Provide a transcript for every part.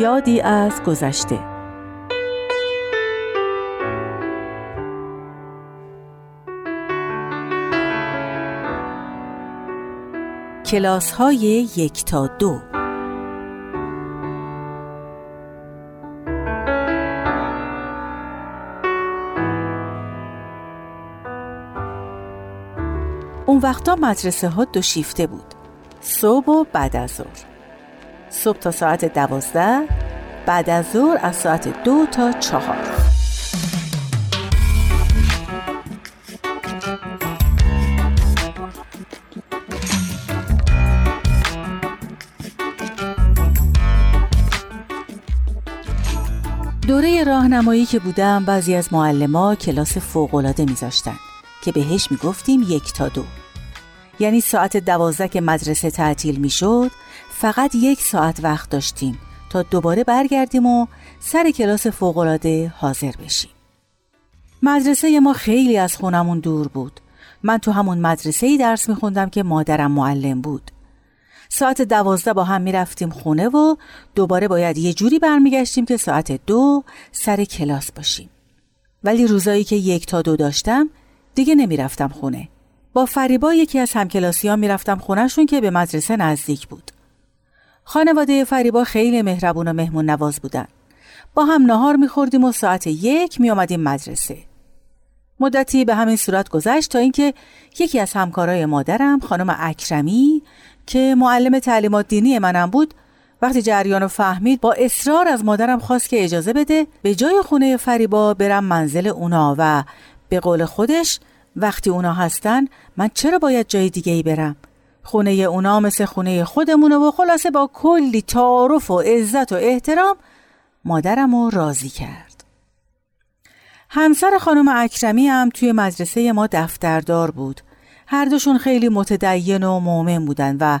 یادی از گذشته. کلاس های یک تا دو. اون وقتا مدرسه ها دو شیفته بود. صبح و بعد از ظهر. صبح تا ساعت دوازده بعد از ظهر از ساعت دو تا چهار. دوره راهنمایی که بودم بعضی از معلما کلاس فوقالعاده میذاشتن که بهش می‌گفتیم یک تا دو. یعنی ساعت دوازده که مدرسه تعطیل می‌شد فقط یک ساعت وقت داشتیم. تا دوباره برگردیم و سر کلاس فوقالعاده حاضر بشیم. مدرسه ما خیلی از خونمون دور بود. من تو همون مدرسه ای درس میخوندم که مادرم معلم بود. ساعت دوازده با هم می‌رفتیم خونه و دوباره باید یه جوری برمیگشتیم که ساعت دو سر کلاس باشیم. ولی روزایی که یک تا دو داشتم دیگه نمی‌رفتم خونه. با فریبا یکی از همکلاسی ها می‌رفتم خونهشون که به مدرسه نزدیک بود. خانواده فریبا خیلی مهربون و مهمون نواز بودن. با هم نهار میخوردیم و ساعت یک میآمدیم مدرسه. مدتی به همین صورت گذشت تا اینکه یکی از همکارای مادرم خانم اکرمی که معلم تعلیمات دینی منم بود وقتی جریان رو فهمید با اصرار از مادرم خواست که اجازه بده به جای خونه فریبا برم منزل اونا و به قول خودش وقتی اونا هستن من چرا باید جای دیگه ای برم؟ خونه اونا مثل خونه خودمونه و خلاصه با کلی تعارف و عزت و احترام مادرم رو راضی کرد. همسر خانم اکرمی هم توی مدرسه ما دفتردار بود. هر دوشون خیلی متدین و مؤمن بودن و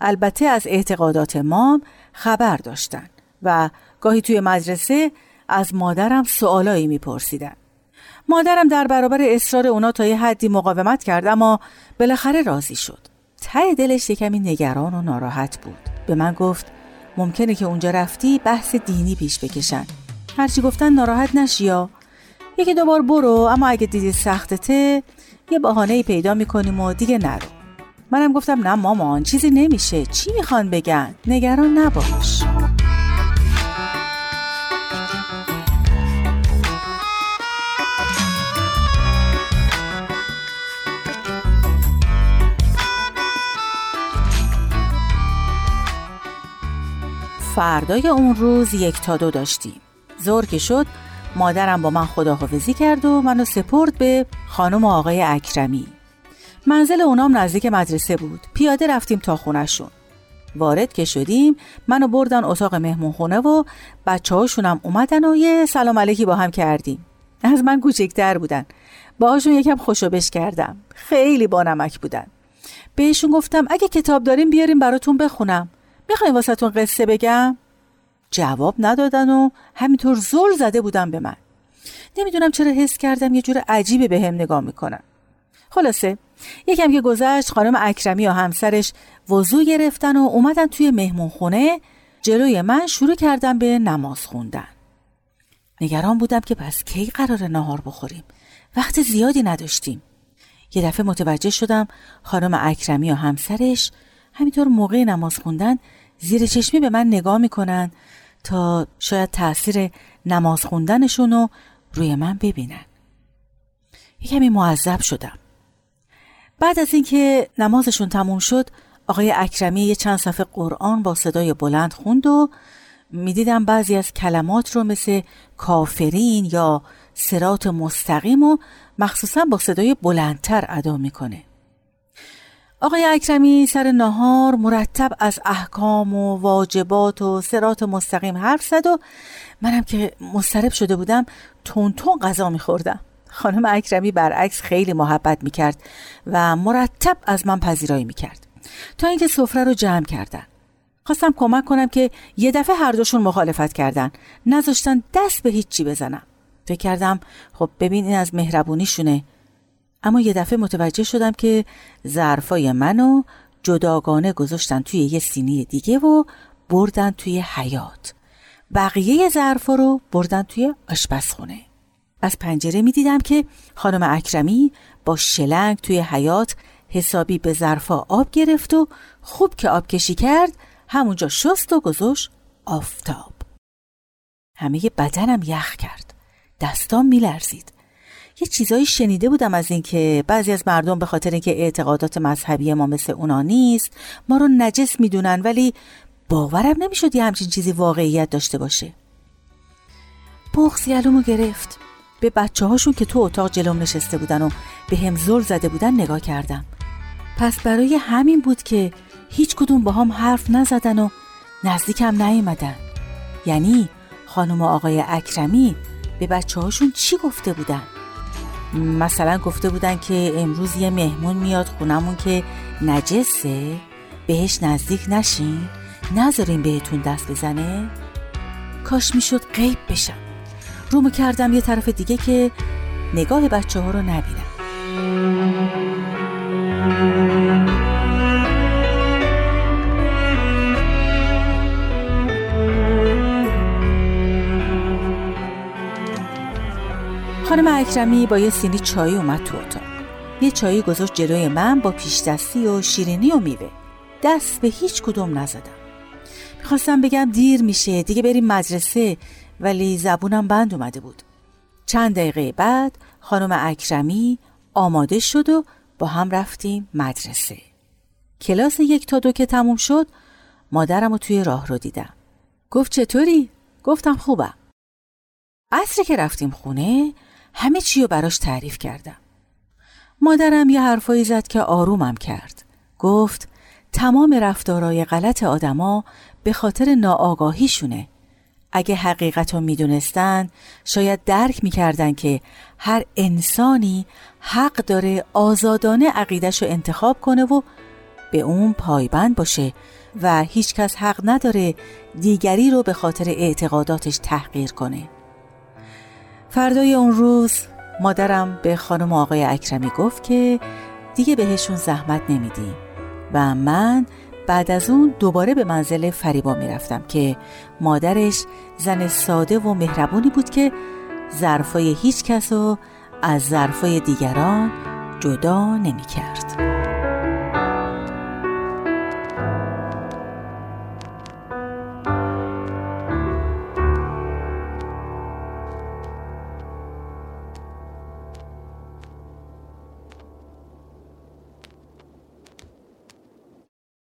البته از اعتقادات ما خبر داشتن و گاهی توی مدرسه از مادرم سوالایی میپرسیدن. مادرم در برابر اصرار اونا تا یه حدی مقاومت کرد اما بالاخره راضی شد. ته دلش کمی نگران و ناراحت بود. به من گفت ممکنه که اونجا رفتی بحث دینی پیش بکشن. هرچی گفتن ناراحت نشی یا. یکی دوبار برو اما اگه دیدی سختته یه بهانه پیدا می‌کنیم و دیگه نرو. منم گفتم نه مامان چیزی نمیشه. چی می‌خوان بگن؟ نگران نباش. فردای اون روز یک تا دو داشتیم. زور که شد مادرم با من خداحافظی کرد و منو سپرد به خانم آقای اکرمی. منزل اونام نزدیک مدرسه بود. پیاده رفتیم تا خونشون وارد که شدیم منو بردن اتاق مهمون خونه و بچه هاشونم اومدن و یه سلام علیکی با هم کردیم. از من کوچکتر بودن. باهاشون یکم خوشوبش کردم. خیلی با نمک بودن. بهشون گفتم اگه کتاب داریم بیاریم براتون بخونم. می‌خواین واسهتون قصه بگم؟ جواب ندادن و همینطور زل زده بودن به من. نمی‌دونم چرا حس کردم یه جور عجیبه به هم نگاه می‌کنن. خلاصه یکم که گذشت خانم اکرمی و همسرش وضوع گرفتن و اومدن توی مهمون خونه جلوی من شروع کردم به نماز خوندن. نگران بودم که پس کی قرار نهار بخوریم. وقت زیادی نداشتیم. یه دفعه متوجه شدم خانم اکرمی و همسرش همینطور موقع نماز خوندن زیر چشمی به من نگاه می‌کنن تا شاید تاثیر نماز خوندنشون رو روی من ببینن. یه کمی معذب شدم. بعد از اینکه نمازشون تموم شد آقای اکرمی یه چند صفحه قرآن با صدای بلند خوند و می‌دیدم بعضی از کلمات رو مثل کافرین یا سرات مستقیم و مخصوصا با صدای بلندتر ادا می‌کنه. آقای اکرمی سر نهار مرتب از احکام و واجبات و سرات مستقیم حرف زد و منم که مسترب شده بودم تون تون غذا میخوردم. خانم اکرمی برعکس خیلی محبت می‌کرد و مرتب از من پذیرایی می‌کرد. تا اینکه سفره رو جمع کردن. خواستم کمک کنم که یه دفعه هر دوشون مخالفت کردن. نذاشتن دست به هیچی بزنم. فکر کردم خب ببین این از مهربونیشونه. اما یه دفعه متوجه شدم که ظرفای منو جداگانه گذاشتن توی یه سینی دیگه و بردن توی حیات بقیه ظرفا رو بردن توی آشپزخونه. از پنجره می دیدم که خانم اکرمی با شلنگ توی حیات حسابی به ظرفا آب گرفت و خوب که آب کشی کرد همونجا شست و گذاشت آفتاب. همه بدنم یخ کرد. دستام میلرزید. یه چیزایی شنیده بودم از اینکه بعضی از مردم به خاطر اینکه اعتقادات مذهبی ما مثل اونا نیست ما رو نجس می‌دونن ولی باورم نمی‌شد یه همچین چیزی واقعیت داشته باشه. بغز یلومو گرفت. به بچه هاشون که تو اتاق جلوم نشسته بودن و به هم زل زده بودن نگاه کردم. پس برای همین بود که هیچ کدوم با هم حرف نزدن و نزدیکم نیومدن. یعنی خانم و آقای اکرمی به بچه هاشون چی گفته بودن؟ مثلا گفته بودن که امروز یه مهمون میاد خونمون که نجسه. بهش نزدیک نشین. نذارین بهتون دست بزنه. کاش می‌شد غیب بشم. رومو کردم یه طرف دیگه که نگاه بچه ها رو نبینم. خانم اکرمی با یه سینی چای اومد تو اتاق. یه چایی گذاشت جلوی من با پیش دستی و شیرینی و میوه. دست به هیچ کدوم نزدم. می‌خواستم بگم دیر میشه دیگه بریم مدرسه ولی زبونم بند اومده بود. چند دقیقه بعد خانم اکرمی آماده شد و با هم رفتیم مدرسه. کلاس یک تا دو که تموم شد مادرم رو توی راه رو دیدم. گفت چطوری؟ گفتم خوبم. عصری که رفتیم خونه همه چی رو براش تعریف کردم. مادرم یه حرفایی زد که آرومم کرد. گفت تمام رفتارای غلط آدما به خاطر ناآگاهیشونه. اگه حقیقت رو می‌دونستن شاید درک می‌کردن که هر انسانی حق داره آزادانه عقیدش رو انتخاب کنه و به اون پایبند باشه و هیچکس حق نداره دیگری رو به خاطر اعتقاداتش تحقیر کنه. فردای اون روز مادرم به خانم آقای اکرمی گفت که دیگه بهشون زحمت نمیدیم و من بعد از اون دوباره به منزل فریبا می‌رفتم که مادرش زن ساده و مهربونی بود که ظرفای هیچ کس رو از ظرفای دیگران جدا نمی کرد.